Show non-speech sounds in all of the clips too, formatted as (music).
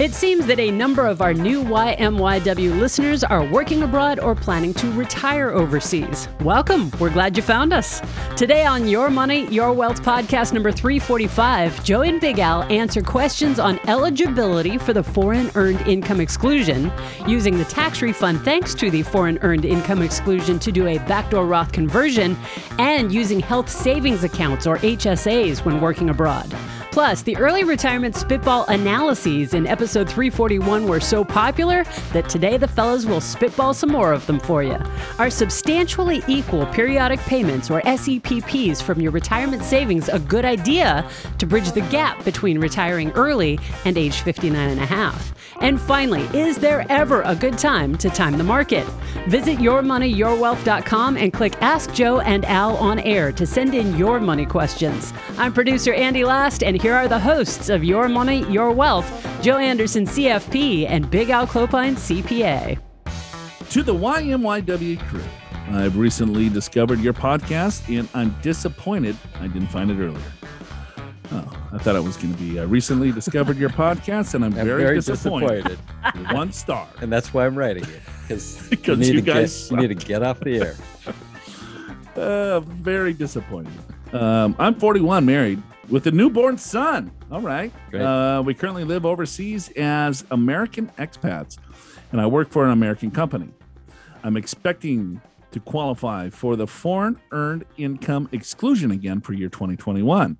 It seems that a number of our new YMYW listeners are working abroad or planning to retire overseas. Welcome. We're glad you found us. Today on Your Money, Your Wealth podcast number 345, Joe and Big Al answer questions on eligibility for the foreign earned income exclusion, using the tax refund thanks to the foreign earned income exclusion to do a backdoor Roth conversion, and using health savings accounts or HSAs when working abroad. Plus, the early retirement spitball analyses in episode 341 were so popular that today the fellas will spitball some more of them for you. Are substantially equal periodic payments or SEPPs from your retirement savings a good idea to bridge the gap between retiring early and age 59 and a half? And finally, is there ever a good time to time the market? Visit yourmoneyyourwealth.com and click Ask Joe and Al on air to send in your money questions. I'm producer Andy Last, and here are the hosts of Your Money, Your Wealth Joe Anderson, CFP, and Big Al Clopine, CPA. To the YMYW crew, I've recently discovered your podcast, and I'm disappointed I didn't find it earlier. Oh, I thought I was going to be uh, recently discovered your podcast, and I'm, I'm very, very disappointed. One star. and that's why I'm writing it because (laughs) you, need you to guys get, you need to get off the air. (laughs) Uh, very disappointed. Um, I'm 41, married with a newborn son. All right. Uh, we currently live overseas as American expats, and I work for an American company. I'm expecting to qualify for the foreign earned income exclusion again for year 2021.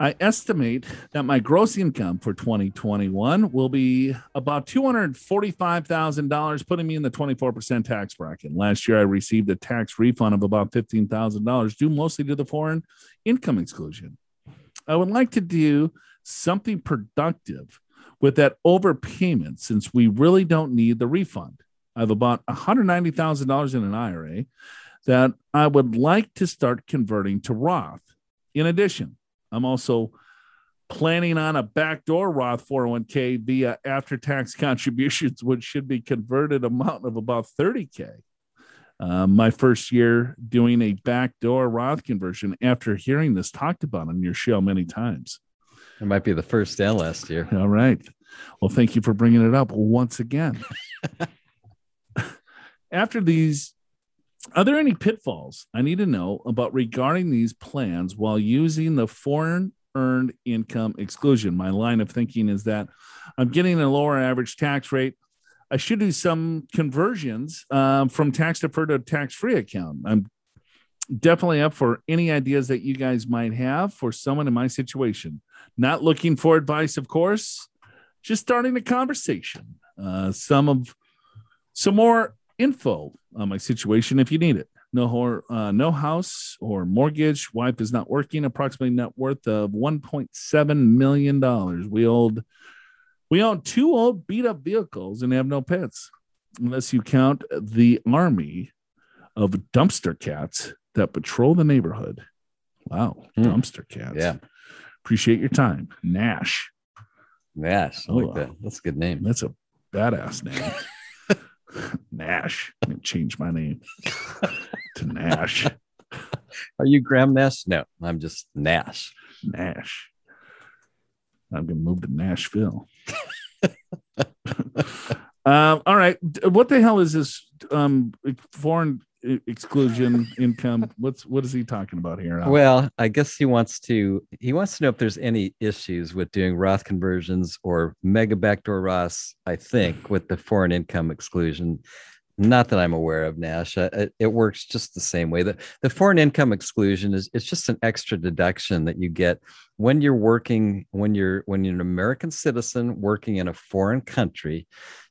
I estimate that my gross income for 2021 will be about $245,000, putting me in the 24% tax bracket. Last year, I received a tax refund of about $15,000, due mostly to the foreign income exclusion. I would like to do something productive with that overpayment since we really don't need the refund. I have about $190,000 in an IRA that I would like to start converting to Roth. In addition, I'm also planning on a backdoor Roth 401k via after tax (laughs) contributions, which should be converted amount of about 30k. Uh, my first year doing a backdoor Roth conversion after hearing this talked about on your show many times. It might be the first and last year. All right. Well, thank you for bringing it up once again. (laughs) After these, are there any pitfalls I need to know about regarding these plans while using the foreign earned income exclusion? My line of thinking is that I'm getting a lower average tax rate. I should do some conversions um, from tax deferred to tax free account. I'm definitely up for any ideas that you guys might have for someone in my situation. Not looking for advice, of course, just starting a conversation. Uh, some of some more info on my situation if you need it. No, hor- uh, no house or mortgage. Wife is not working. Approximately net worth of 1.7 million dollars. We old, we own two old beat up vehicles and have no pets, unless you count the army of dumpster cats that patrol the neighborhood. Wow, Hmm. dumpster cats. Yeah. Appreciate your time, Nash. Nash. I Oh, like that. That's a good name. That's a badass name. (laughs) Nash. I'm gonna change my name to Nash. (laughs) Are you Graham Nash? No, I'm just Nash. Nash. I'm gonna move to Nashville. (laughs) um, all right. What the hell is this um foreign exclusion income? What's what is he talking about here? Well, I guess he wants to he wants to know if there's any issues with doing Roth conversions or mega backdoor Roths, I think, with the foreign income exclusion. Not that I'm aware of, Nash. It, it works just the same way. The, the foreign income exclusion is it's just an extra deduction that you get when you're working, when you're when you're an American citizen working in a foreign country.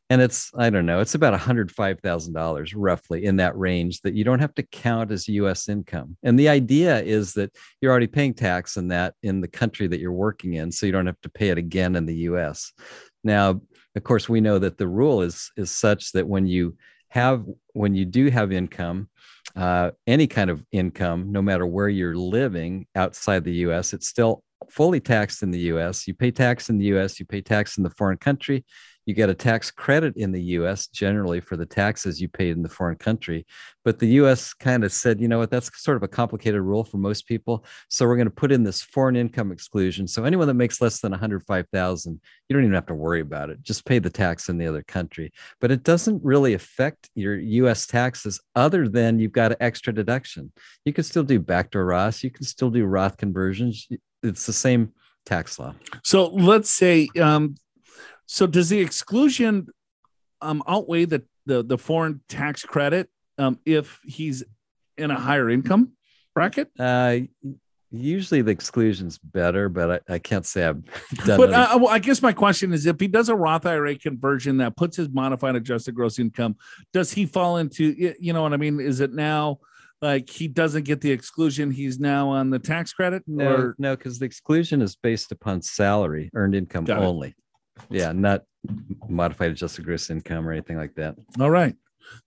And it's, I don't know, it's about $105,000 roughly in that range that you don't have to count as US income. And the idea is that you're already paying tax in that in the country that you're working in. So you don't have to pay it again in the US. Now, of course, we know that the rule is, is such that when you have, when you do have income, uh, any kind of income, no matter where you're living outside the US, it's still fully taxed in the US. You pay tax in the US, you pay tax in the foreign country, you get a tax credit in the US generally for the taxes you paid in the foreign country. But the US kind of said, you know what, that's sort of a complicated rule for most people. So we're going to put in this foreign income exclusion. So anyone that makes less than 105,000, you don't even have to worry about it. Just pay the tax in the other country. But it doesn't really affect your US taxes other than you've got an extra deduction. You can still do backdoor Roth, you can still do Roth conversions. It's the same tax law. So let's say um, so does the exclusion um, outweigh the, the the foreign tax credit um, if he's in a higher income bracket? Uh, usually the exclusion's better, but I, I can't say I've (laughs) done. But uh, well, I guess my question is, if he does a Roth IRA conversion that puts his modified adjusted gross income, does he fall into you know what I mean? Is it now? Like he doesn't get the exclusion, he's now on the tax credit. No, or? no, because the exclusion is based upon salary, earned income only. Yeah, not modified adjusted gross income or anything like that. All right.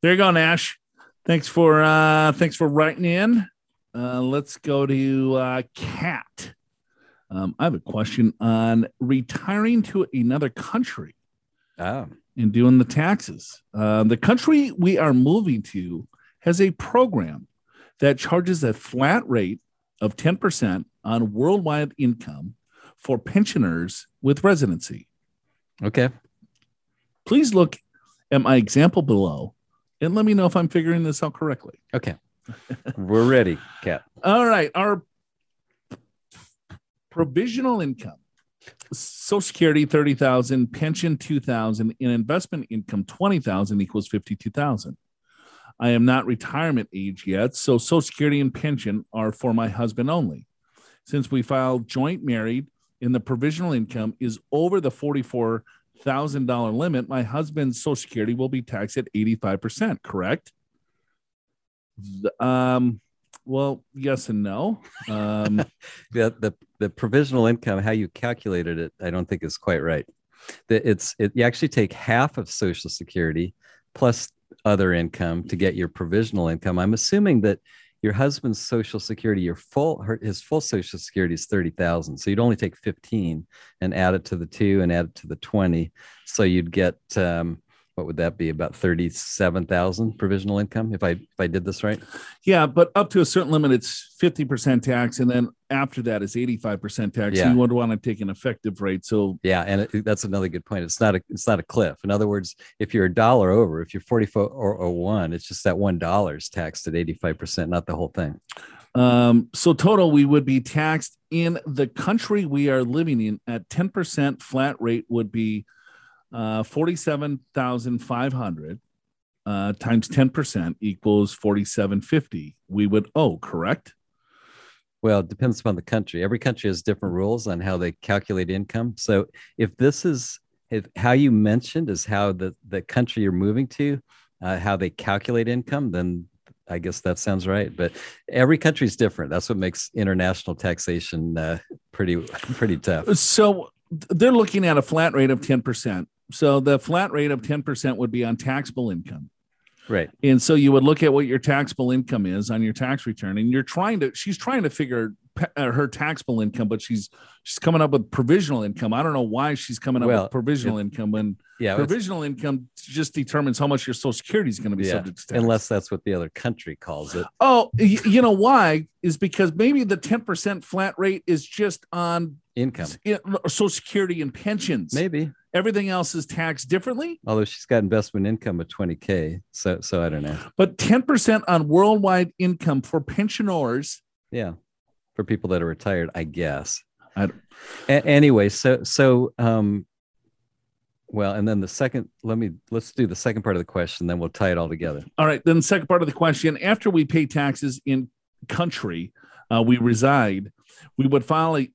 There you go, Nash. Thanks for uh thanks for writing in. Uh let's go to uh Cat. Um, I have a question on retiring to another country oh. and doing the taxes. Uh, the country we are moving to has a program that charges a flat rate of 10% on worldwide income for pensioners with residency. Okay. Please look at my example below and let me know if I'm figuring this out correctly. Okay. (laughs) We're ready, Cat. All right. Our provisional income Social Security 30,000, pension 2,000, and investment income 20,000 equals 52,000. I am not retirement age yet, so Social Security and pension are for my husband only. Since we filed joint married, in the provisional income is over the $44,000 limit, my husband's Social Security will be taxed at 85%, correct? Um, well, yes and no. Um, (laughs) the, the, the provisional income, how you calculated it, I don't think is quite right. It's it, you actually take half of Social Security plus other income to get your provisional income. I'm assuming that your husband's social security, your full his full social security is thirty thousand. So you'd only take fifteen and add it to the two and add it to the twenty. So you'd get um, what would that be about 37,000 provisional income if I if I did this right? Yeah, but up to a certain limit it's 50% tax and then after that is 85% tax. Yeah. So you would want to take an effective rate. So Yeah, and it, that's another good point. It's not a it's not a cliff. In other words, if you're a dollar over, if you're 44 or, or 1, it's just that $1 is taxed at 85%, not the whole thing. Um, so total, we would be taxed in the country we are living in at 10% flat rate would be uh, 47,500 uh, times 10% equals 4750 we would owe, correct? Well, it depends upon the country. Every country has different rules on how they calculate income. So if this is if how you mentioned is how the, the country you're moving to, uh, how they calculate income, then I guess that sounds right. But every country is different. That's what makes international taxation uh, pretty pretty tough. So they're looking at a flat rate of 10%. So the flat rate of 10% would be on taxable income. Right. And so you would look at what your taxable income is on your tax return and you're trying to she's trying to figure uh, her taxable income but she's she's coming up with provisional income. I don't know why she's coming up well, with provisional income when yeah, provisional income just determines how much your social security is going to be yeah, subject to tax. Unless that's what the other country calls it. Oh, you know why? Is because maybe the 10% flat rate is just on income, social security and pensions. Maybe Everything else is taxed differently. Although she's got investment income of 20K. So so I don't know. But 10% on worldwide income for pensioners. Yeah. For people that are retired, I guess. I A- anyway, so so um well, and then the second, let me let's do the second part of the question, then we'll tie it all together. All right. Then the second part of the question: After we pay taxes in country uh, we reside, we would file a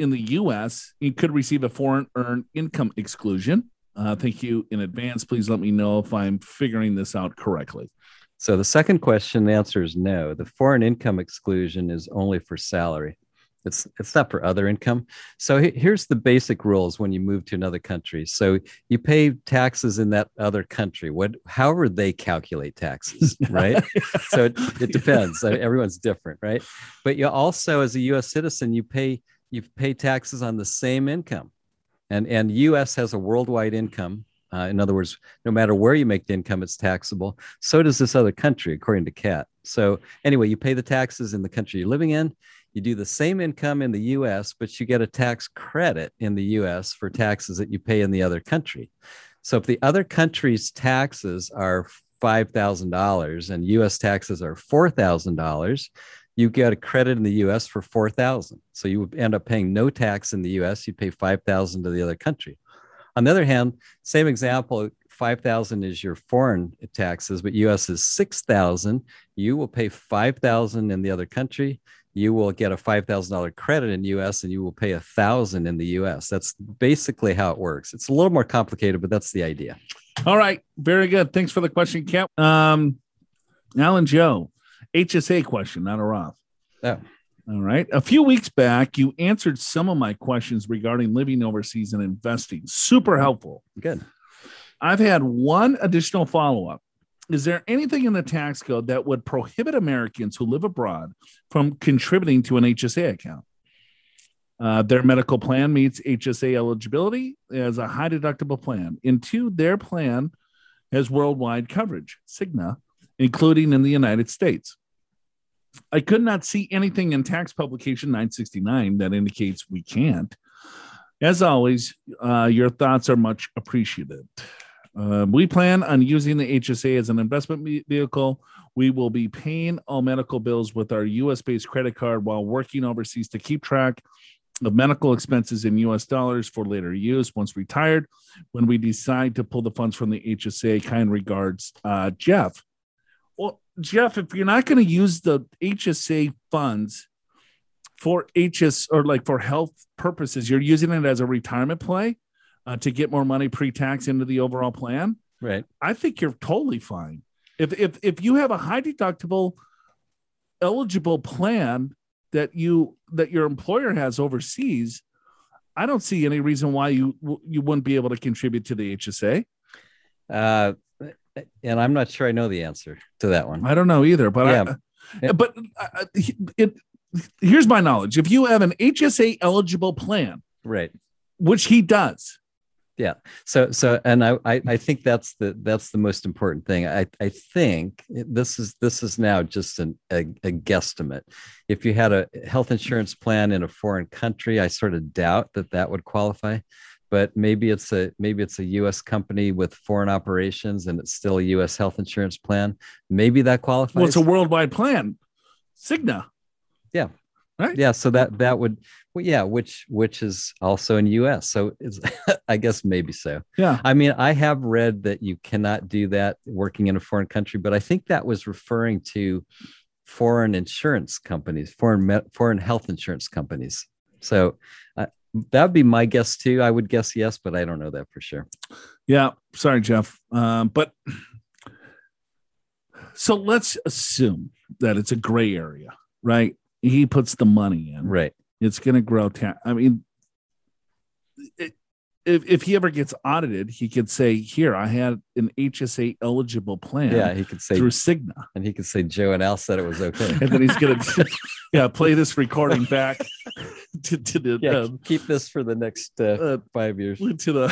in the U.S., you could receive a foreign earned income exclusion. Uh, thank you in advance. Please let me know if I'm figuring this out correctly. So the second question, the answer is no. The foreign income exclusion is only for salary. It's it's not for other income. So here's the basic rules when you move to another country. So you pay taxes in that other country. What however they calculate taxes, (laughs) right? so it, it depends. (laughs) Everyone's different, right? But you also, as a U.S. citizen, you pay you pay taxes on the same income. And, and US has a worldwide income. Uh, in other words, no matter where you make the income, it's taxable. So does this other country, according to CAT. So, anyway, you pay the taxes in the country you're living in. You do the same income in the US, but you get a tax credit in the US for taxes that you pay in the other country. So, if the other country's taxes are $5,000 and US taxes are $4,000, you get a credit in the US for 4,000. So you would end up paying no tax in the US, you pay 5,000 to the other country. On the other hand, same example, 5,000 is your foreign taxes, but US is 6,000. You will pay 5,000 in the other country. You will get a $5,000 credit in US and you will pay a thousand in the US. That's basically how it works. It's a little more complicated, but that's the idea. All right. Very good. Thanks for the question, Cat. Um, Alan Joe, HSA question, not a Roth. Yeah. All right. A few weeks back, you answered some of my questions regarding living overseas and investing. Super helpful. Good. I've had one additional follow up. Is there anything in the tax code that would prohibit Americans who live abroad from contributing to an HSA account? Uh, their medical plan meets HSA eligibility as a high deductible plan. And two, their plan has worldwide coverage, Cigna, including in the United States. I could not see anything in tax publication 969 that indicates we can't. As always, uh, your thoughts are much appreciated. Uh, we plan on using the HSA as an investment vehicle. We will be paying all medical bills with our US based credit card while working overseas to keep track of medical expenses in US dollars for later use once retired. When we decide to pull the funds from the HSA, kind regards, uh, Jeff. Jeff, if you're not going to use the HSA funds for HS or like for health purposes, you're using it as a retirement play uh, to get more money pre-tax into the overall plan. Right. I think you're totally fine. If if if you have a high deductible eligible plan that you that your employer has overseas, I don't see any reason why you you wouldn't be able to contribute to the HSA. Uh, and I'm not sure I know the answer to that one. I don't know either, but Yeah. I, but uh, uh it here's my knowledge. If you have an HSA eligible plan, Right. which he does, yeah. So so and I, I I think that's the that's the most important thing. I I think this is this is now just an, a, a guesstimate. If you had a health insurance plan in a foreign country, I sort of doubt that that would qualify. But maybe it's a maybe it's a U.S. company with foreign operations and it's still a U.S. health insurance plan. Maybe that qualifies. well, it's a worldwide plan. Cigna. yeah right. Yeah, so that that would well, yeah which which is also in us so it's (laughs) i guess maybe so Yeah. i mean i have read that you cannot do that working in a foreign country but i think that was referring to foreign insurance companies foreign foreign health insurance companies so uh, that would be my guess too i would guess yes but i don't know that for sure Yeah. Sorry, Jeff. Um, but so let's assume that it's a gray area, right? He puts the money in. right It's going to grow. Ta- I mean, it, if, if he ever gets audited, he could say, Here, I had an HSA eligible plan yeah he could say through Cigna. and he could say joe and al said it was okay (laughs) And then he's going (laughs) to, yeah, play this recording back to, to the, yeah um, keep this for the next uh, uh, five years (laughs) to the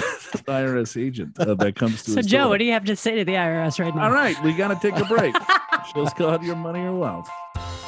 IRS agent uh, that comes to So, his Joe, door. what do you have to say to the IRS right now? All right, we got to take a break. Shows out your money or wealth.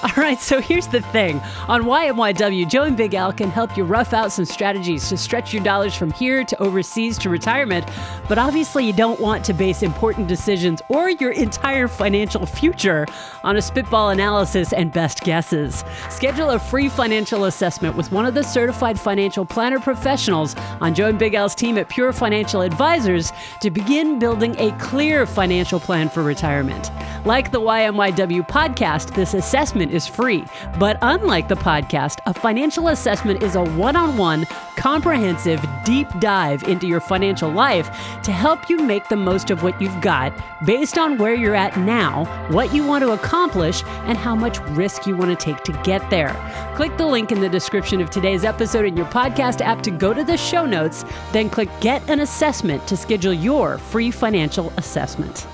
All right, so here's the thing. On YMYW, Joe and Big Al can help you rough out some strategies to stretch your dollars from here to overseas to retirement. But obviously, you don't want to base important decisions or your entire financial future on a spitball analysis and best guesses. Schedule a free financial assessment with one of the certified financial planner professionals on Joe and Big Al's team at Pure Financial Advisors to begin building a clear financial plan for retirement. Like the YMYW podcast, this assessment is free. But unlike the podcast, a financial assessment is a one on one, comprehensive, deep dive into your financial life to help you make the most of what you've got based on where you're at now, what you want to accomplish, and how much risk you want to take to get there. Click the link in the description of today's episode in your podcast app to go to the show notes, then click Get an Assessment to schedule your free financial assessment.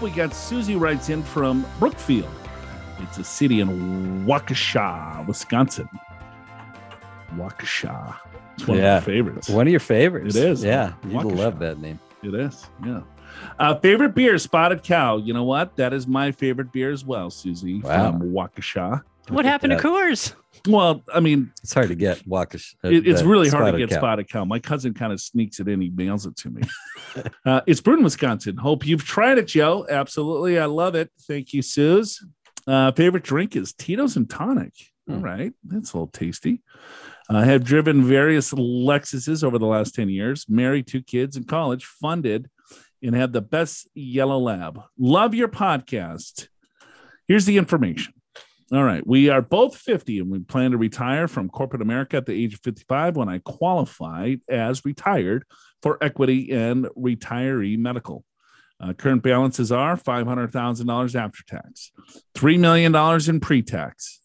We got Susie writes in from Brookfield. It's a city in Waukesha, Wisconsin. Waukesha. It's one Yeah. of my favorites. One of your favorites. It is. Yeah. You love that name. It is. Yeah. Uh, favorite beer, Spotted Cow. You know what? That is my favorite beer as well, Susie Wow. from Waukesha. What happened that. to Coors? Well, I mean, It's hard to get Waukesha. uh, it, it's really hard to get cow. Spotted Cow. My cousin kind of sneaks it in. He mails it to me. (laughs) uh, it's brewed in Wisconsin. Hope you've tried it, Joe. Absolutely. I love it. Thank you, Suze. Uh, favorite drink is Tito's and Tonic. All Hmm. That's a little tasty. I have driven various Lexuses over the last 10 years, married two kids in college, funded, and have the best yellow lab. Love your podcast. Here's the information. All right. We are both 50 and we plan to retire from corporate America at the age of 55 when I qualified as retired for equity and retiree medical. Uh, current balances are $500,000 after tax, $3 million in pre tax.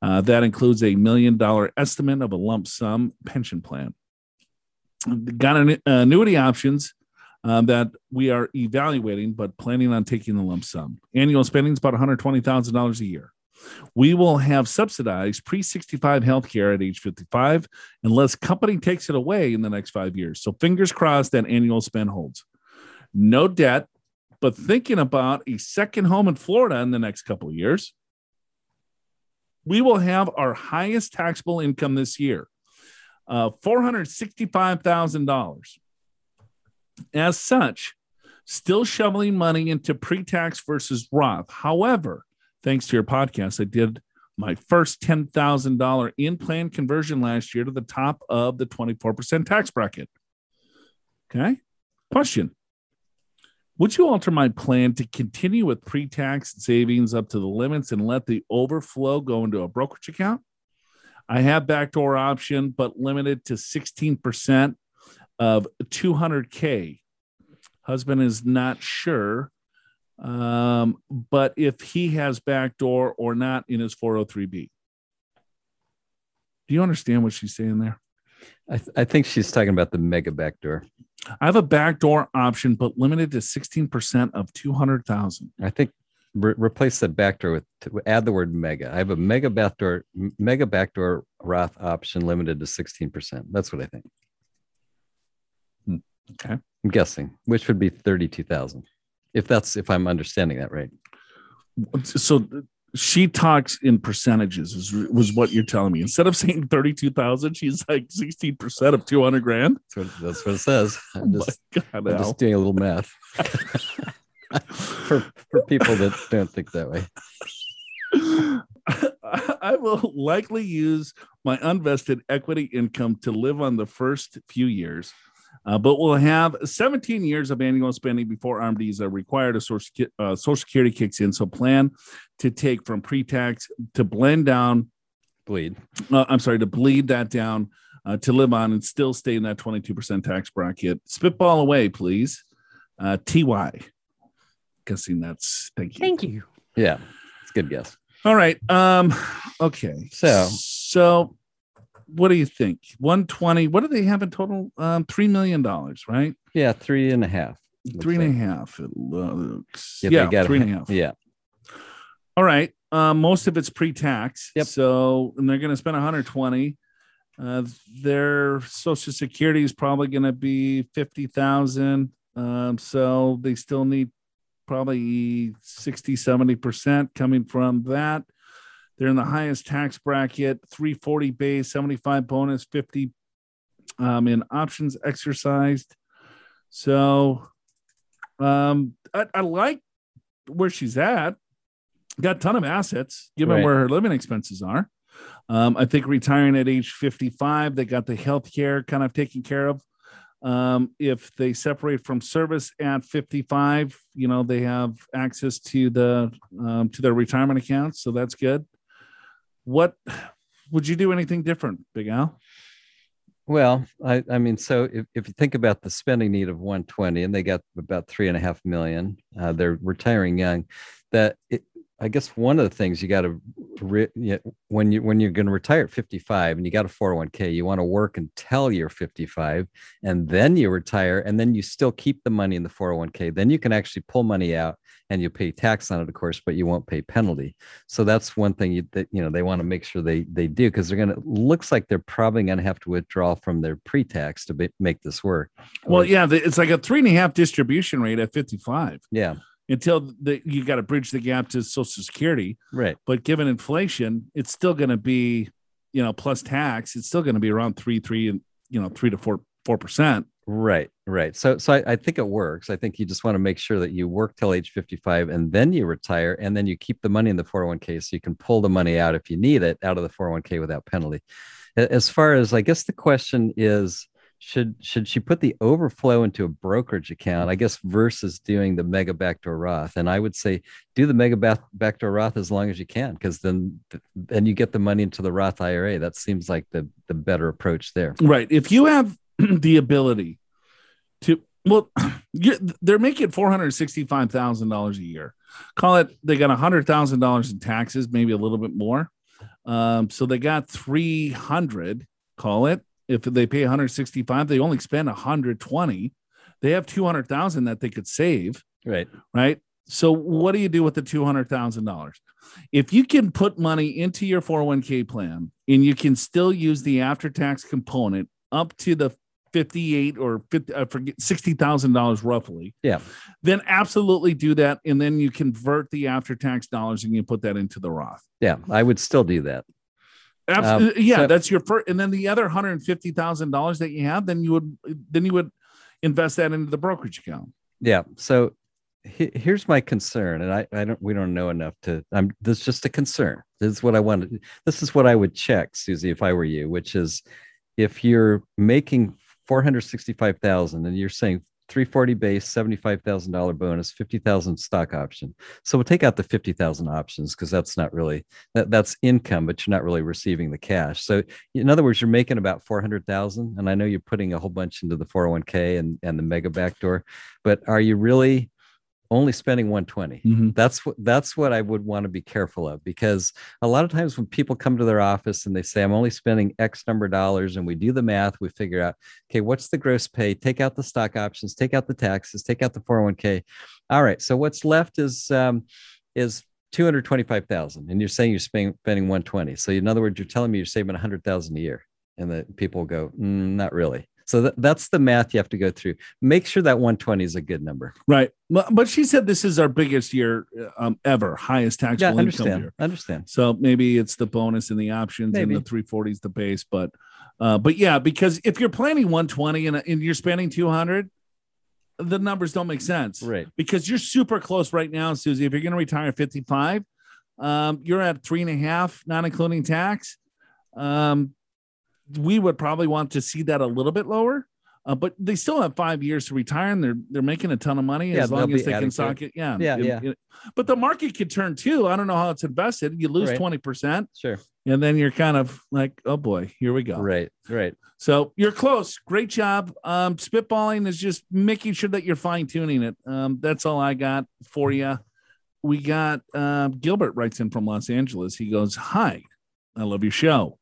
Uh, that includes a million dollar estimate of a lump sum pension plan. Got an annuity options um, that we are evaluating, but planning on taking the lump sum. Annual spending is about $120,000 a year. We will have subsidized pre 65 healthcare at age 55 unless company takes it away in the next five years. So fingers crossed that annual spend holds. No debt, but thinking about a second home in Florida in the next couple of years. We will have our highest taxable income this year, uh, $465,000. As such, still shoveling money into pre tax versus Roth. However, thanks to your podcast, I did my first $10,000 in plan conversion last year to the top of the 24% tax bracket. Okay. Question Would you alter my plan to continue with pre tax savings up to the limits and let the overflow go into a brokerage account? I have backdoor option, but limited to 16% of 200K. Husband is not sure um, but if he has backdoor or not in his 403b. Do you understand what she's saying there? I, th- I think she's talking about the mega backdoor. I have a backdoor option, but limited to 16% of 200,000. I think re- replace the backdoor with add the word mega. I have a mega backdoor mega backdoor Roth option limited to 16%. That's what I think. Hmm. Okay. I'm guessing, which would be 32,000. If that's if I'm understanding that right. So she talks in percentages, is, was what you're telling me. Instead of saying 32,000, she's like 16% of 200 grand. That's what, that's what it says. (laughs) Oh I'm just, God, I'm just doing a little math (laughs) for for people that don't think that way. (laughs) I will likely use my unvested equity income to live on the first few years, uh, but we'll have 17 years of annual spending before RMDs are required. A social, uh, social Security kicks in. So plan to take from pre-tax to blend down. Bleed. Uh, I'm sorry, to bleed that down uh, to live on and still stay in that 22% tax bracket. Spitball away, please. Uh, TY. Guessing that's thank you. Thank you. Yeah, it's a good guess. All right. Um, okay. So- so what do you think? 120. What do they have in total? Um, three million dollars, right? Yeah, three and a half. Three and a half. It looks. Yeah, Yeah, they got three and a half. Yeah, All right. Um, most of it's pre-tax. Yep. So and they're gonna spend 120. Uh, their social security is probably gonna be 50,000. Um, so they still need probably 60, 70% coming from that. They're in the highest tax bracket, 340 base, 75 bonus, 50 um, in options exercised. So um, I, I like where she's at. Got a ton of assets, given Right. where her living expenses are. Um, I think retiring at age 55, they got the health care kind of taken care of. Um, if they separate from service at 55, you know, they have access to the um, to their retirement accounts, so that's good. What would you do anything different, Big Al? Well, I, I mean, so if, if you think about the spending need of 120 and they got about three and a half million, uh, they're retiring young, that it, I guess one of the things you got to re- you know, when you when you're going to retire at 55 and you got a 401k, you want to work until you're 55 and then you retire and then you still keep the money in the 401k. Then you can actually pull money out and you pay tax on it, of course, but you won't pay penalty. So that's one thing you, that you know they want to make sure they they do because they're going to looks like they're probably going to have to withdraw from their pre-tax to be, make this work. Well, yeah, it's like a three and a half distribution rate at 55 Yeah, until the, you got to bridge the gap to Social Security. right. But given inflation, it's still going to be, you know, plus tax, it's still going to be around three, three, and you know, three to four, four percent. Right, right. So, so I, I think it works. I think you just want to make sure that you work till age 55 and then you retire and then you keep the money in the 401k so you can pull the money out if you need it out of the 401k without penalty. As far as I guess the question is, should should she put the overflow into a brokerage account? I guess versus doing the mega backdoor Roth. And I would say do the mega back, backdoor Roth as long as you can, because then then you get the money into the Roth IRA. That seems like the the better approach there. Right. If you have (clears throat) the ability to, well, (clears throat) they're making four hundred sixty-five thousand dollars a year. Call it. They got hundred thousand dollars in taxes, maybe a little bit more. Um, so they got three hundred. Call it. If they pay one hundred sixty-five, they only spend one hundred twenty. They have two hundred thousand that they could save. Right. right? So what do you do with the two hundred thousand dollars? If you can put money into your four hundred one k plan and you can still use the after tax component up to the fifty eight or 50, I forget sixty thousand dollars roughly, Yeah. then absolutely do that, and then you convert the after tax dollars and you put that into the Roth. Yeah. I would still do that. Absolutely, um, uh, yeah, so- that's your first, and then the other hundred and fifty thousand dollars that you have, then you would then you would invest that into the brokerage account. Yeah. So he- here's my concern, and I, I don't we don't know enough to. I'm this is just a concern. This is what I wanted. This is what I would check, Susie, if I were you, which is if you're making four hundred sixty-five thousand and you're saying 340 base, $75,000 bonus, 50,000 stock option. So we'll take out the 50,000 options because that's not really that, that's income, but you're not really receiving the cash. So in other words, you're making about 400,000 and I know you're putting a whole bunch into the 401k and and the mega backdoor, but are you really only spending 120? That's what that's what I would want to be careful of because a lot of times when people come to their office and they say I'm only spending X number of dollars and we do the math, we figure out okay, what's the gross pay? Take out the stock options, take out the taxes, take out the 401k. All right, so what's left is um, is 225,000 and you're saying you're spending, spending 120. So in other words, you're telling me you're saving 100,000 a year and the people go, "Mm, not really. So that, that's the math you have to go through. Make sure that 120 is a good number. Right. But she said this is our biggest year um, ever, highest taxable Yeah, income understand. year. Understand. So maybe it's the bonus and the options Maybe. and the 340s the base. But uh, but yeah, because if you're planning 120 and, and you're spending 200, the numbers don't make sense. Right. Because you're super close right now, Susie. If you're going to retire at 55, um, you're at three and a half, not including tax. Um, we would probably want to see that a little bit lower. Uh, but they still have five years to retire, and they're they're making a ton of money Yeah, as long as they can sock it. Yeah, Yeah, It- yeah. it- but the market could turn too. I don't know how it's invested. You lose Right. twenty percent, Sure. and then you're kind of like, oh boy, here we go. Right. Right. So you're close. Great job. Um, spitballing is just making sure that you're fine tuning it. Um, that's all I got for you. We got uh, Gilbert writes in from Los Angeles. He goes, Hi, I love your show.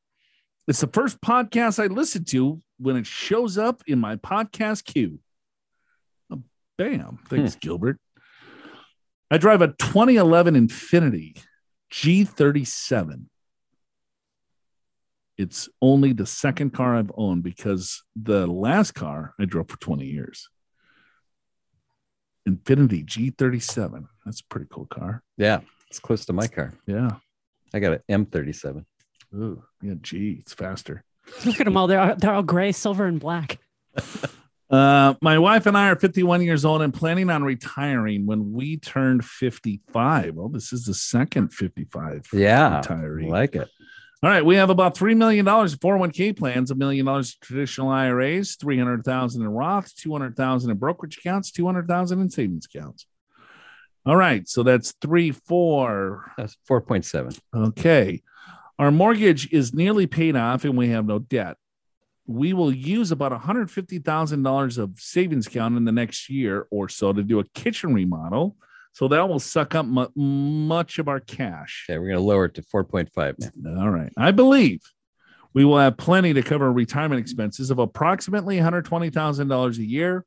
It's the first podcast I listen to when it shows up in my podcast queue. Oh, bam. Thanks, hmm. Gilbert. I drive a 2011 Infiniti G37 it's only the second car I've owned because the last car I drove for 20 years. Infiniti G37. That's a pretty cool car. Yeah. It's close to my car. Yeah. I got an M37. Ooh, yeah, gee, it's faster. Look at them all. They're, all- they're all gray, silver, and black. (laughs) Uh, my wife and I are 51 years old and planning on retiring when we turned 55. Well, this is the second 55 Yeah. retiree. I like it. All right, we have about three million dollars in 401k plans, a million dollars in traditional IRAs, three hundred thousand in Roth, two hundred thousand in brokerage accounts, two hundred thousand in savings accounts. All right, so that's three, four. That's 4.7. Okay, our mortgage is nearly paid off, and we have no debt. We will use about one hundred fifty thousand dollars of savings account in the next year or so to do a kitchen remodel. So that will suck up mu- much of our cash. Okay, we're going to lower it to 4.5 now. All right. I believe we will have plenty to cover retirement expenses of approximately $120,000 a year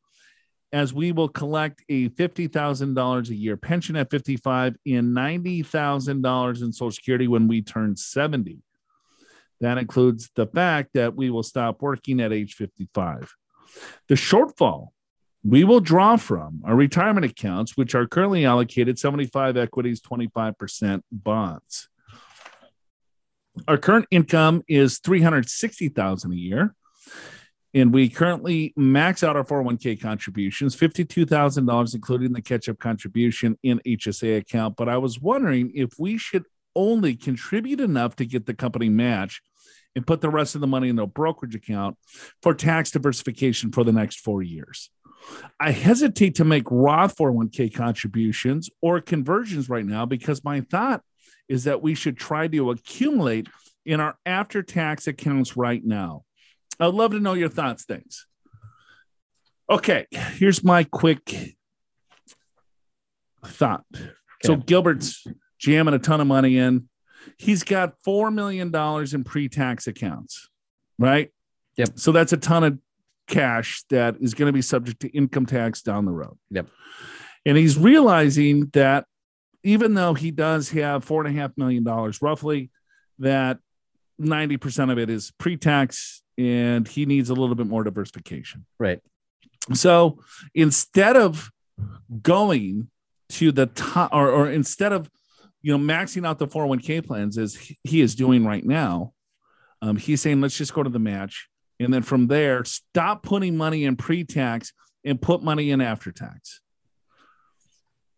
as we will collect a $50,000 a year pension at 55 and $90,000 in Social Security when we turn 70. That includes the fact that we will stop working at age 55. The shortfall we will draw from our retirement accounts, which are currently allocated 75 equities, 25% bonds. Our current income is 360,000 a year. And we currently max out our 401k contributions, $52,000, including the catch up contribution in HSA account. But I was wondering if we should only contribute enough to get the company match and put the rest of the money in a brokerage account for tax diversification for the next four years. I hesitate to make Roth 401k contributions or conversions right now because my thought is that we should try to accumulate in our after tax accounts right now. I'd love to know your thoughts. things. Okay, here's my quick thought. So Gilbert's jamming a ton of money in. He's got four million dollars in pre-tax accounts, right? Yep. So that's a ton of cash that is going to be subject to income tax down the road. Yep. And he's realizing that even though he does have four and a half million dollars roughly, that 90% of it is pre-tax and he needs a little bit more diversification. Right. So instead of going to the top or, or instead of you know maxing out the 401k plans as he is doing right now, um, he's saying let's just go to the match. And then from there, stop putting money in pre-tax and put money in after tax.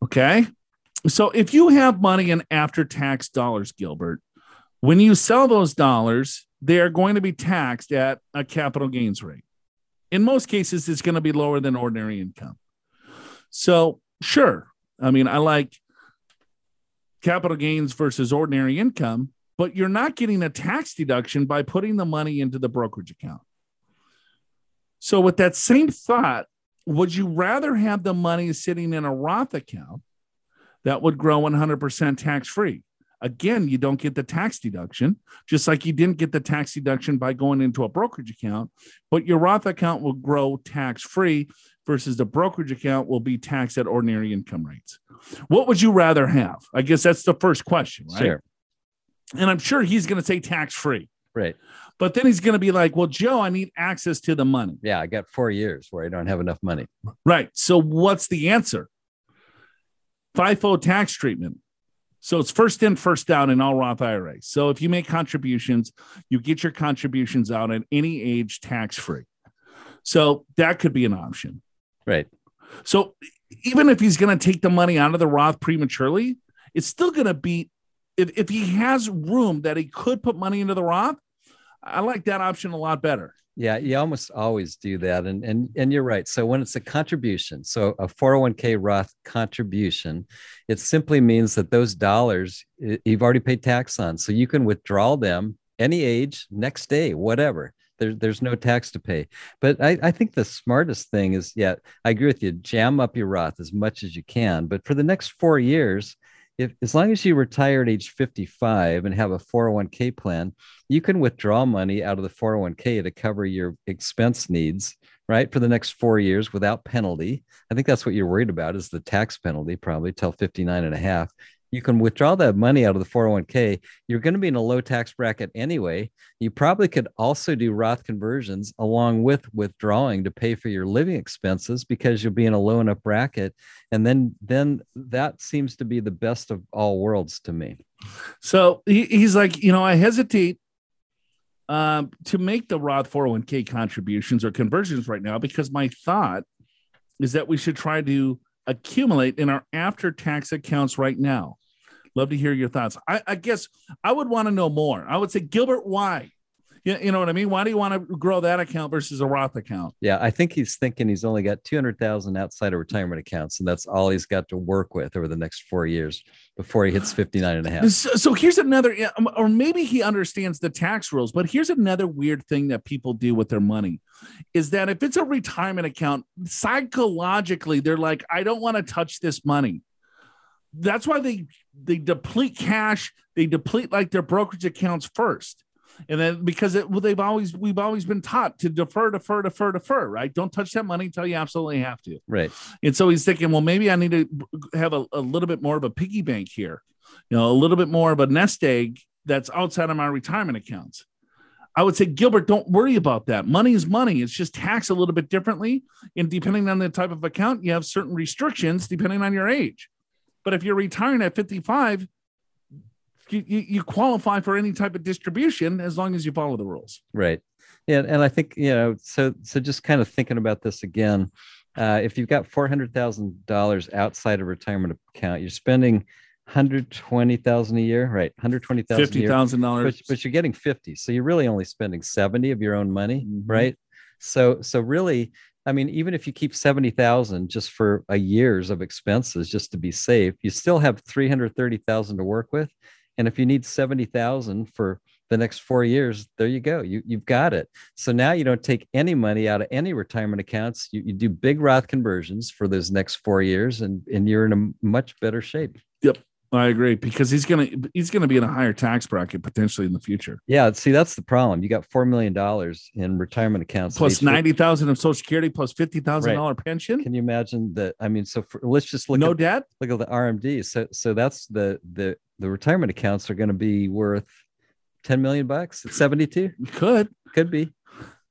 Okay. So if you have money in after tax dollars, Gilbert, when you sell those dollars, they are going to be taxed at a capital gains rate. In most cases, it's going to be lower than ordinary income. So, sure. I mean, I like capital gains versus ordinary income, but you're not getting a tax deduction by putting the money into the brokerage account. So, with that same thought, would you rather have the money sitting in a Roth account that would grow 100% tax free? Again, you don't get the tax deduction, just like you didn't get the tax deduction by going into a brokerage account, but your Roth account will grow tax free versus the brokerage account will be taxed at ordinary income rates. What would you rather have? I guess that's the first question, right? Sure. And I'm sure he's going to say tax free. Right. But then he's going to be like, well, Joe, I need access to the money. Yeah. I got four years where I don't have enough money. Right. So what's the answer? FIFO tax treatment. So it's first in, first out in all Roth IRAs. So if you make contributions, you get your contributions out at any age tax free. So that could be an option. Right. So even if he's going to take the money out of the Roth prematurely, it's still going to be, if, if he has room that he could put money into the Roth, I like that option a lot better. Yeah, you almost always do that. And and and you're right. So when it's a contribution, so a 401k Roth contribution, it simply means that those dollars you've already paid tax on. So you can withdraw them any age, next day, whatever. There, there's no tax to pay. But I, I think the smartest thing is, yeah, I agree with you. Jam up your Roth as much as you can. But for the next four years, if as long as you retire at age 55 and have a 401k plan, you can withdraw money out of the 401k to cover your expense needs, right? For the next four years without penalty. I think that's what you're worried about is the tax penalty, probably till 59 and a half. You can withdraw that money out of the 401k. You're going to be in a low tax bracket anyway. You probably could also do Roth conversions along with withdrawing to pay for your living expenses because you'll be in a low enough bracket. And then, then that seems to be the best of all worlds to me. So he, he's like, you know, I hesitate um, to make the Roth 401k contributions or conversions right now because my thought is that we should try to accumulate in our after tax accounts right now. Love to hear your thoughts. I, I guess I would want to know more. I would say, Gilbert, why? You, you know what I mean? Why do you want to grow that account versus a Roth account? Yeah, I think he's thinking he's only got 200,000 outside of retirement accounts, and that's all he's got to work with over the next four years before he hits 59 and a half. So, so here's another, um, or maybe he understands the tax rules, but here's another weird thing that people do with their money is that if it's a retirement account, psychologically, they're like, I don't want to touch this money. That's why they they deplete cash. They deplete like their brokerage accounts first, and then because it, well, they've always we've always been taught to defer, defer, defer, defer. Right? Don't touch that money until you absolutely have to. Right. And so he's thinking, well, maybe I need to have a, a little bit more of a piggy bank here, you know, a little bit more of a nest egg that's outside of my retirement accounts. I would say, Gilbert, don't worry about that. Money is money. It's just taxed a little bit differently. And depending on the type of account, you have certain restrictions depending on your age. But if you're retiring at 55, you, you, qualify for any type of distribution as long as you follow the rules. Right. Yeah. And I think, you know, so, so just kind of thinking about this again, uh, if you've got $400,000 outside a retirement account, you're spending 120,000 a year, right? 120,000 Fifty thousand but, dollars. but you're getting 50. So you're really only spending 70 of your own money, Mhm. right? So, so really, I mean, even if you keep 70,000 just for a year's of expenses, just to be safe, you still have 330,000 to work with. And if you need 70,000 for the next four years, there you go. You, you've got it. So now you don't take any money out of any retirement accounts. You, you do big Roth conversions for those next four years and, and you're in a much better shape. I agree because he's gonna he's gonna be in a higher tax bracket potentially in the future. Yeah. See, that's the problem. You got $4 million in retirement accounts. Plus age 50. ninety thousand of Social Security, plus fifty thousand dollar pension. Can you imagine that? I mean, so for, let's just look no at debt. look at the RMD. So so that's the the the retirement accounts are going to be worth 10 million bucks at 72. Could. Could be.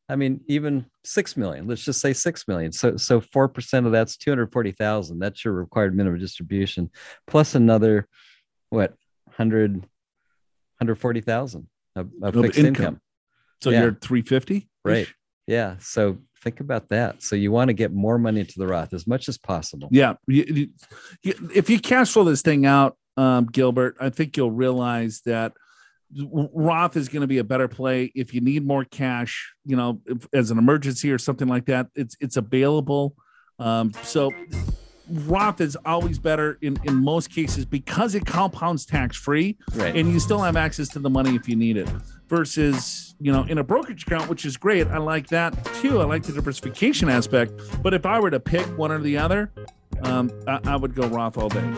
I mean, even six million. Let's just say six million. So so four percent of that's 240,000. That's your required minimum distribution, plus another what 100 140,000 of, of Of fixed income. income. So Yeah. you're three fifty. Right. Yeah. So think about that. So you want to get more money into the Roth as much as possible. Yeah. If you cash flow this thing out, um, Gilbert, I think you'll realize that Roth is going to be a better play if you need more cash, you know, if, as an emergency or something like that. It's it's available. Um, so Roth is always better in in most cases because it compounds tax free, Right. and you still have access to the money if you need it. Versus, you know, in a brokerage account, which is great. I like that too. I like the diversification aspect. But if I were to pick one or the other, um, I, I would go Roth all day.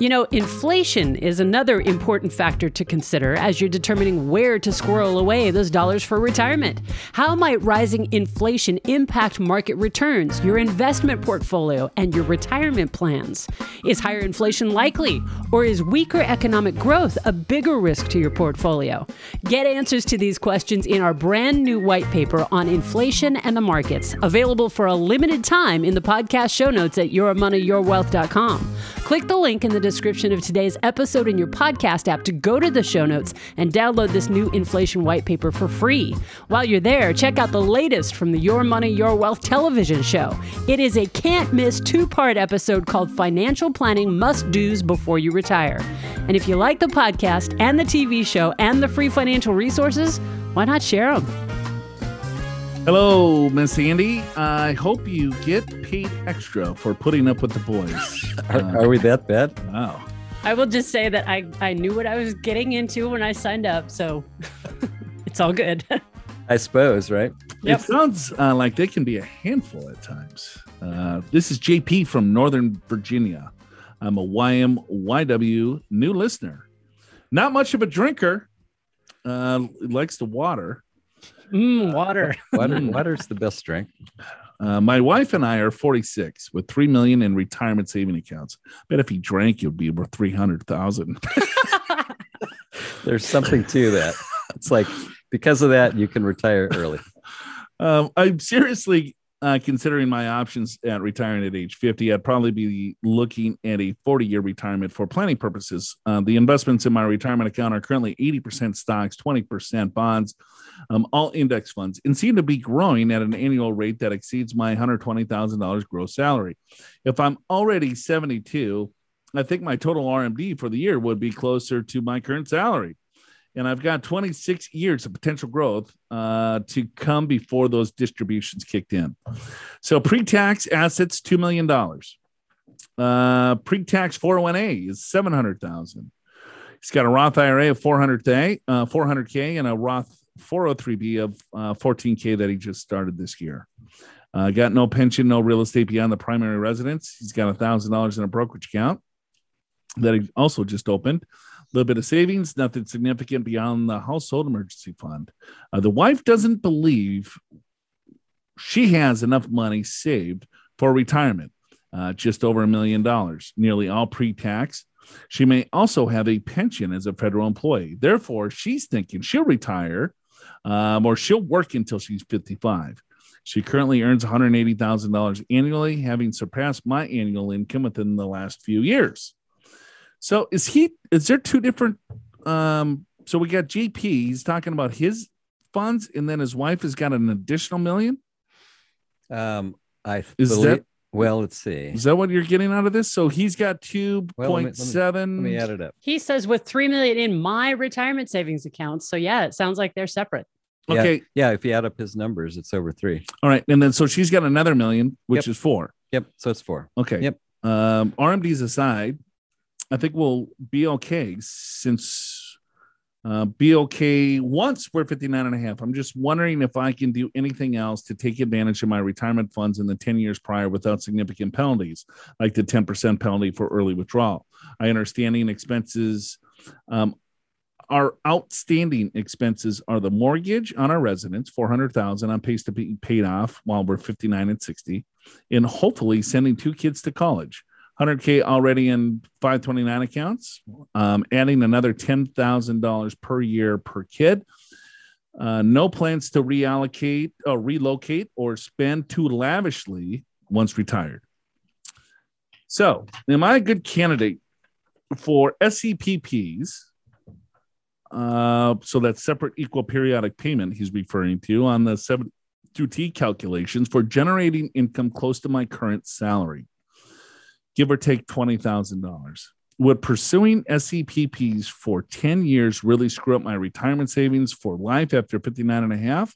You know, inflation is another important factor to consider as you're determining where to squirrel away those dollars for retirement. How might rising inflation impact market returns, your investment portfolio, and your retirement plans? Is higher inflation likely, or is weaker economic growth a bigger risk to your portfolio? Get answers to these questions in our brand new white paper on inflation and the markets, available for a limited time in the podcast show notes at yourmoneyyourwealth.com. Click the link in the description of today's episode in your podcast app to go to the show notes and download this new inflation white paper for free. While you're there, check out the latest from the Your Money, Your Wealth television show. It is a can't miss two part episode called Financial Planning Must Do's Before You Retire. And if you like the podcast and the TV show and the free financial resources, why not share them? Hello, Miss Andi. I hope you get paid extra for putting up with the boys. (laughs) Are, are we that bad? Wow. I will just say that I, I knew what I was getting into when I signed up, so (laughs) it's all good. (laughs) I suppose, right? Yep. It sounds uh, like they can be a handful at times. Uh, this is JP from Northern Virginia. I'm a YMYW new listener. Not much of a drinker. Uh, likes the water. Mmm, water. Water, Mm. water's the best drink. Uh, my wife and I are 46 with three million in retirement saving accounts. Bet if he drank, you'd be worth 300,000. (laughs) There's something to that. It's like because of that, you can retire early. (laughs) Um, I'm seriously uh, considering my options at retiring at age 50. I'd probably be looking at a 40 year retirement for planning purposes. Uh, the investments in my retirement account are currently 80% stocks, 20% bonds, um, all index funds, and seem to be growing at an annual rate that exceeds my $120,000 gross salary. If I'm already 72, I think my total RMD for the year would be closer to my current salary and I've got 26 years of potential growth uh, to come before those distributions kicked in. So pre-tax assets two million dollars. Uh, pre-tax 401a is 700,000. He's got a Roth IRA of 400k, uh, 400k, and a Roth 403b of uh, 14k that he just started this year. Uh, got no pension, no real estate beyond the primary residence. He's got a thousand dollars in a brokerage account. that he also just opened. Little bit of savings, nothing significant beyond the household emergency fund. Uh, the wife doesn't believe she has enough money saved for retirement, uh, just over a million dollars, nearly all pre tax. She may also have a pension as a federal employee. Therefore, she's thinking she'll retire um, or she'll work until she's 55. She currently earns $180,000 annually, having surpassed my annual income within the last few years. So, is he, is there two different? Um, so, we got GP, he's talking about his funds, and then his wife has got an additional million. Um, I Is believe, that- well, let's see. Is that what you're getting out of this? So, he's got Well, let me- let me- 2.7. Let me add it up. He says with three million in my retirement savings account. So yeah, it sounds like they're separate. Yeah. Okay. Yeah, if you add up his numbers, it's over three. All right. And then, so she's got another million, which Yep. is four. Yep. So it's four. Okay. Yep. Um, RMDs aside, I think we'll be okay since uh, be okay once we're 59 and a half. I'm just wondering if I can do anything else to take advantage of my retirement funds in the 10 years prior without significant penalties, like the 10% penalty for early withdrawal. I understanding expenses. Um, our outstanding expenses are the mortgage on our residence, 400,000 on pace to be paid off while we're 59 and 60 and hopefully sending two kids to college. 100K already in 529 accounts, um, adding another $10,000 per year per kid. Uh, no plans to reallocate or relocate or spend too lavishly once retired. So, am I a good candidate for SEPPs? Uh, so that's separate equal periodic payment he's referring to on the 72T calculations for generating income close to my current salary give or take $20,000. Would pursuing SEPPs for 10 years really screw up my retirement savings for life after 59 and a half?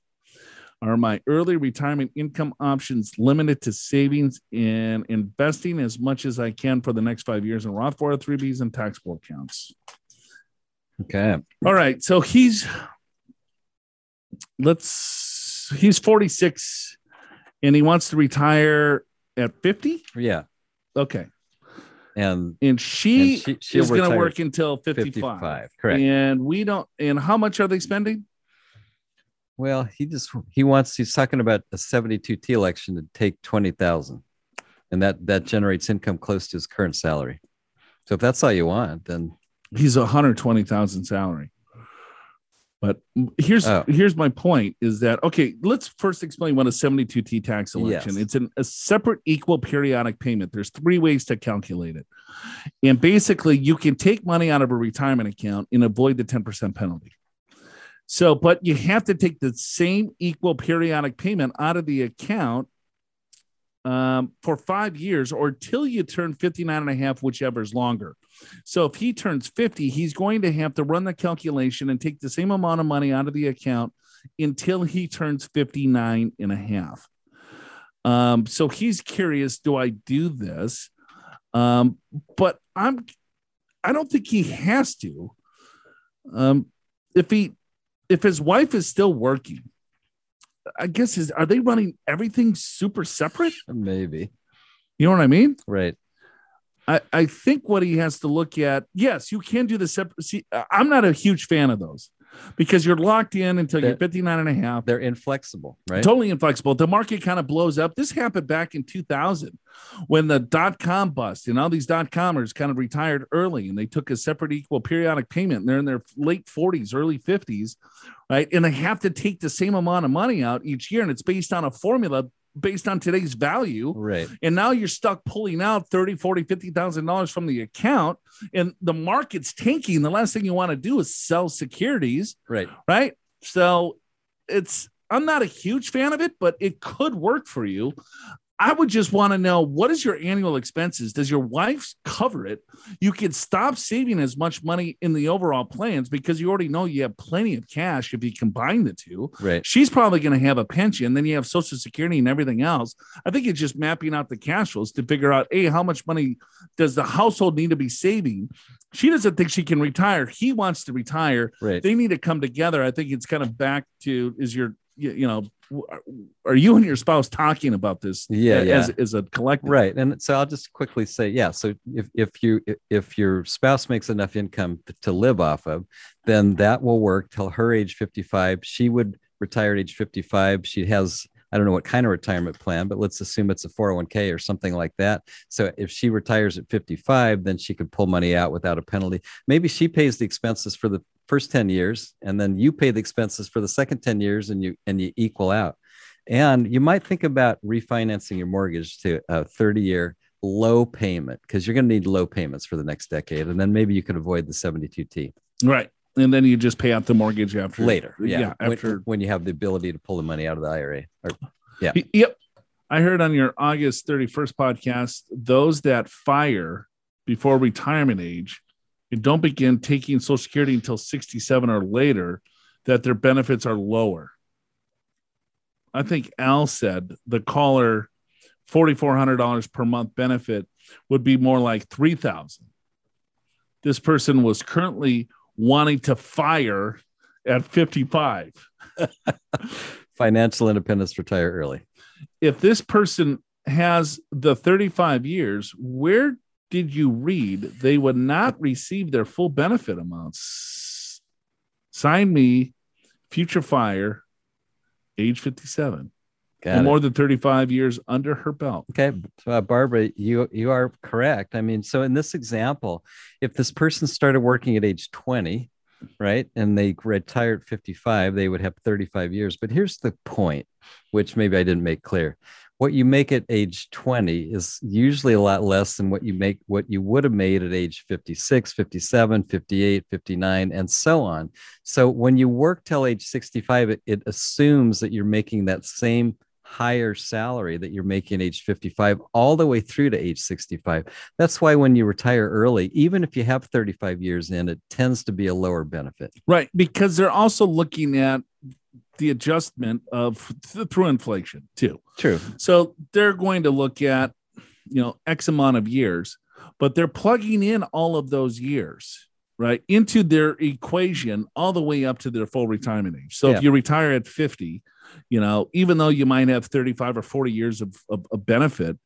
Are my early retirement income options limited to savings and investing as much as I can for the next five years in Roth 403Bs and taxable accounts? Okay. All right. So he's, let's, he's 46 and he wants to retire at 50. Yeah. Okay. And and she, And she- is going to work until 55. 55. Correct. And we don't. And how much are they spending? Well, he just he wants he's talking about a 72T election to take 20,000. And that that generates income close to his current salary. So if that's all you want, then He's a hundred twenty thousand salary. But here's Oh. here's my point: is that okay? Let's first explain what a seventy-two T tax election. Yes. It's an, a separate equal periodic payment. There's three ways to calculate it, and basically, you can take money out of a retirement account and avoid the ten percent penalty. So, but you have to take the same equal periodic payment out of the account um, for five years or till you turn 59 and a half, whichever is longer. So if he turns 50, he's going to have to run the calculation and take the same amount of money out of the account until he turns 59 and a half. Um, so he's curious, do I do this? Um, but I'm I don't think he has to. Um, if he if his wife is still working, I guess is are they running everything super separate? (laughs) maybe. You know what I mean? Right. I, I think what he has to look at, yes, you can do the separate. See, I'm not a huge fan of those because you're locked in until you're That- 59 and a half. They're inflexible, right? Totally inflexible. The market kind of blows up. This happened back in 2000 when the dot com bust and all these dot comers kind of retired early and they took a separate equal periodic payment and they're in their late 40s, early 50s, right? And they have to take the same amount of money out each year. And it's based on a formula based on today's value Right. and now you're stuck pulling out 30 40 50 thousand dollars from the account and the market's tanking the last thing you want to do is sell securities Right. right so it's i'm not a huge fan of it but it could work for you i would just want to know what is your annual expenses does your wife cover it you can stop saving as much money in the overall plans because you already know you have plenty of cash if you combine the two Right. she's probably going to have a pension. Then you have Social Security and everything else. I think it's just mapping out the cash flows to figure out, hey, how much money does the household need to be saving? She doesn't think she can retire. He wants to retire. Right. They need to come together. I think it's kind of back to is your you, you know, are you and your spouse talking about this? Yeah, a- yeah. As, as a collective, Right. And so I'll just quickly say, yeah. So if, if you if your spouse makes enough income to, to live off of, then that will work till her age 55. She would retire at age 55. She has I don't know what kind of retirement plan, but let's assume it's a 401k or something like that. So if she retires at 55, then she could pull money out without a penalty. Maybe she pays the expenses for the first 10 years and then you pay the expenses for the second 10 years and you and you equal out. And you might think about refinancing your mortgage to a 30 year low payment because you're going to need low payments for the next decade. And then maybe you can avoid the 72T right. And then you just pay out the mortgage after later. Uh, yeah. yeah when- after when, you have the ability to pull the money out of the IRA. Or, Yeah. Yep. I heard on your August 31st podcast, those that fire before retirement age and don't begin taking Social Security until 67 or later, that their benefits are lower. I think Al said the caller $4,400 per month benefit would be more like 3000 This person was currently wanting to fire at 55. (laughs) financial independence, retire early. if this person has the 35 years, where did you read they would not receive their full benefit amounts? Sign me, future fire, age 57, Got more than 35 years under her belt. Okay, uh, Barbara, you you are correct. I mean, so in this example, if this person started working at age 20, right, and they retired at 55, they would have 35 years. But here's the point, which maybe I didn't make clear. What you make at age 20 is usually a lot less than what you make what you would have made at age 56, 57, 58, 59 and so on. So when you work till age 65 it, it assumes that you're making that same higher salary that you're making at age 55 all the way through to age 65. That's why when you retire early, even if you have 35 years in, it tends to be a lower benefit. Right. Because they're also looking at the adjustment of th- through inflation too. True. So they're going to look at, you know, X amount of years, but they're plugging in all of those years, right, into their equation all the way up to their full retirement age. So Yeah. if you retire at 50, you know, even though you might have 35 or 40 years of, of, of benefit,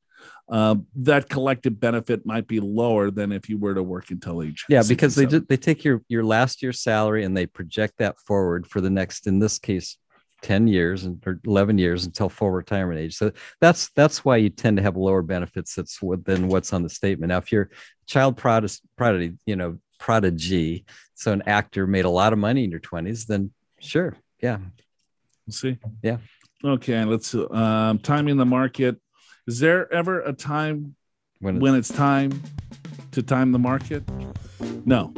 um, that collective benefit might be lower than if you were to work until age. Yeah, because they 67. they take your your last year's salary and they project that forward for the next, in this case, 10 years and or 11 years until full retirement age. So that's that's why you tend to have lower benefits that's what, than what's on the statement. Now, if you're child prodigy, prodigy, you know, prodigy, so an actor made a lot of money in your 20s, then sure, yeah, Let's see. Yeah. Okay. Let's um, timing the market. Is there ever a time when it's, when it's time to time the market? No.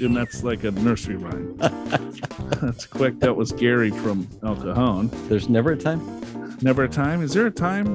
And that's like a nursery rhyme. (laughs) that's quick. That was Gary from El Cajon. there's never a time. Never a time. Is there a time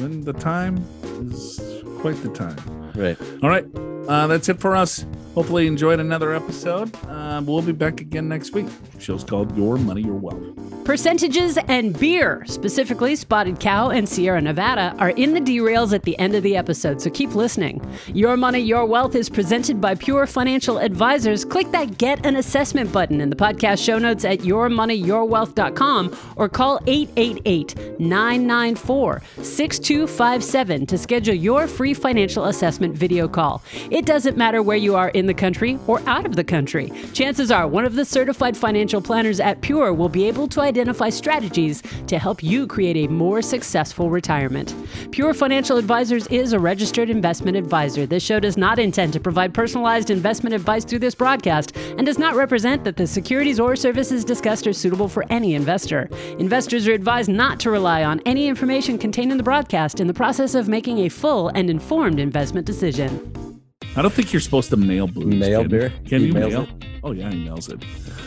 when the time is quite the time? Right. All right. Uh, that's it for us. Hopefully, you enjoyed another episode. Uh, we'll be back again next week. show's called Your Money, Your Wealth. Percentages and beer, specifically Spotted Cow and Sierra Nevada, are in the derails at the end of the episode, so keep listening. Your Money, Your Wealth is presented by Pure Financial Advisors. Click that Get an Assessment button in the podcast show notes at yourmoneyyourwealth.com or call 888 994 6257 to schedule your free financial assessment video call. It doesn't matter where you are in the country or out of the country. Chances are one of the certified financial planners at Pure will be able to identify strategies to help you create a more successful retirement. Pure Financial Advisors is a registered investment advisor. This show does not intend to provide personalized investment advice through this broadcast and does not represent that the securities or services discussed are suitable for any investor. Investors are advised not to rely on any information contained in the broadcast in the process of making a full and informed investment decision. I don't think you're supposed to mail booze. Mail can, beer? Can He you mail? it? Oh yeah, he mails it.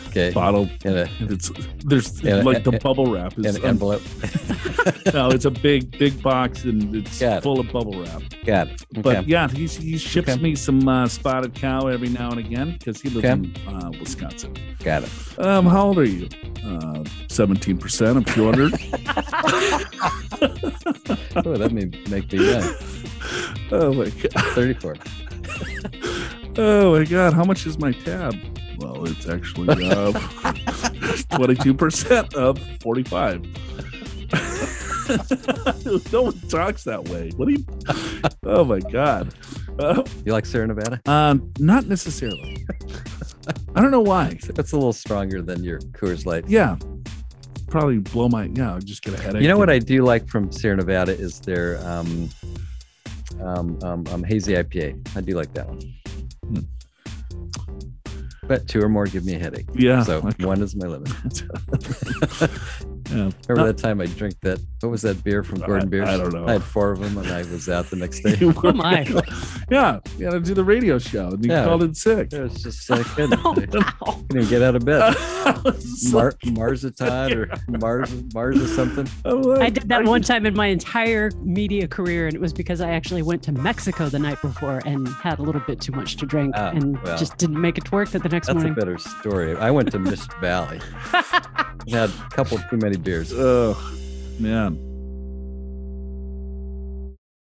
Okay. Bottle. In a, It's there's In a- like the in- bubble wrap is an envelope. (laughs) no, it's a big big box and it's Got it. full of bubble wrap. Got it. But Okay. yeah, he's, he ships Okay. me some uh, spotted cow every now and again because he lives Okay. in uh, Wisconsin. Got it. Um, how old are you? Uh, Seventeen percent. I'm two hundred. (laughs) (laughs) Oh, that may make me young. oh my god. 34. Oh my god. How much is my tab? Well, it's actually uh, 22% of 45. (laughs) no one talks that way. What do you? Oh my God. Uh, You like Sierra Nevada? um, not necessarily. I don't know why. (laughs) That's a little stronger than your Coors Light. Yeah. Probably blow my, yeah, I'll just get a headache. You know what I do like from Sierra Nevada is their um, um, um, um, hazy IPA. I do you like that one. Hmm. But two or more give me a headache. Yeah. So okay. one is my limit. (laughs) yeah. Remember Uh, that time I drank that? What was that beer from I- Gordon Biersch? I don't know. I had four of them and I was out the next day. (laughs) You Oh my. (laughs) Yeah. You got to do the radio show and you Yeah. called in sick. It was just I couldn't, Oh, I wow. couldn't get out of bed. It's Mar- like- Marziton or Mars Mars or something. I'm like, I did that one time in my entire media career, and it was because I actually went to Mexico the night before and had a little bit too much to drink Ah, and well. just didn't make it to work that the next That's a better story. I went to Mist Valley. (laughs) Had a couple too many beers. Oh, man.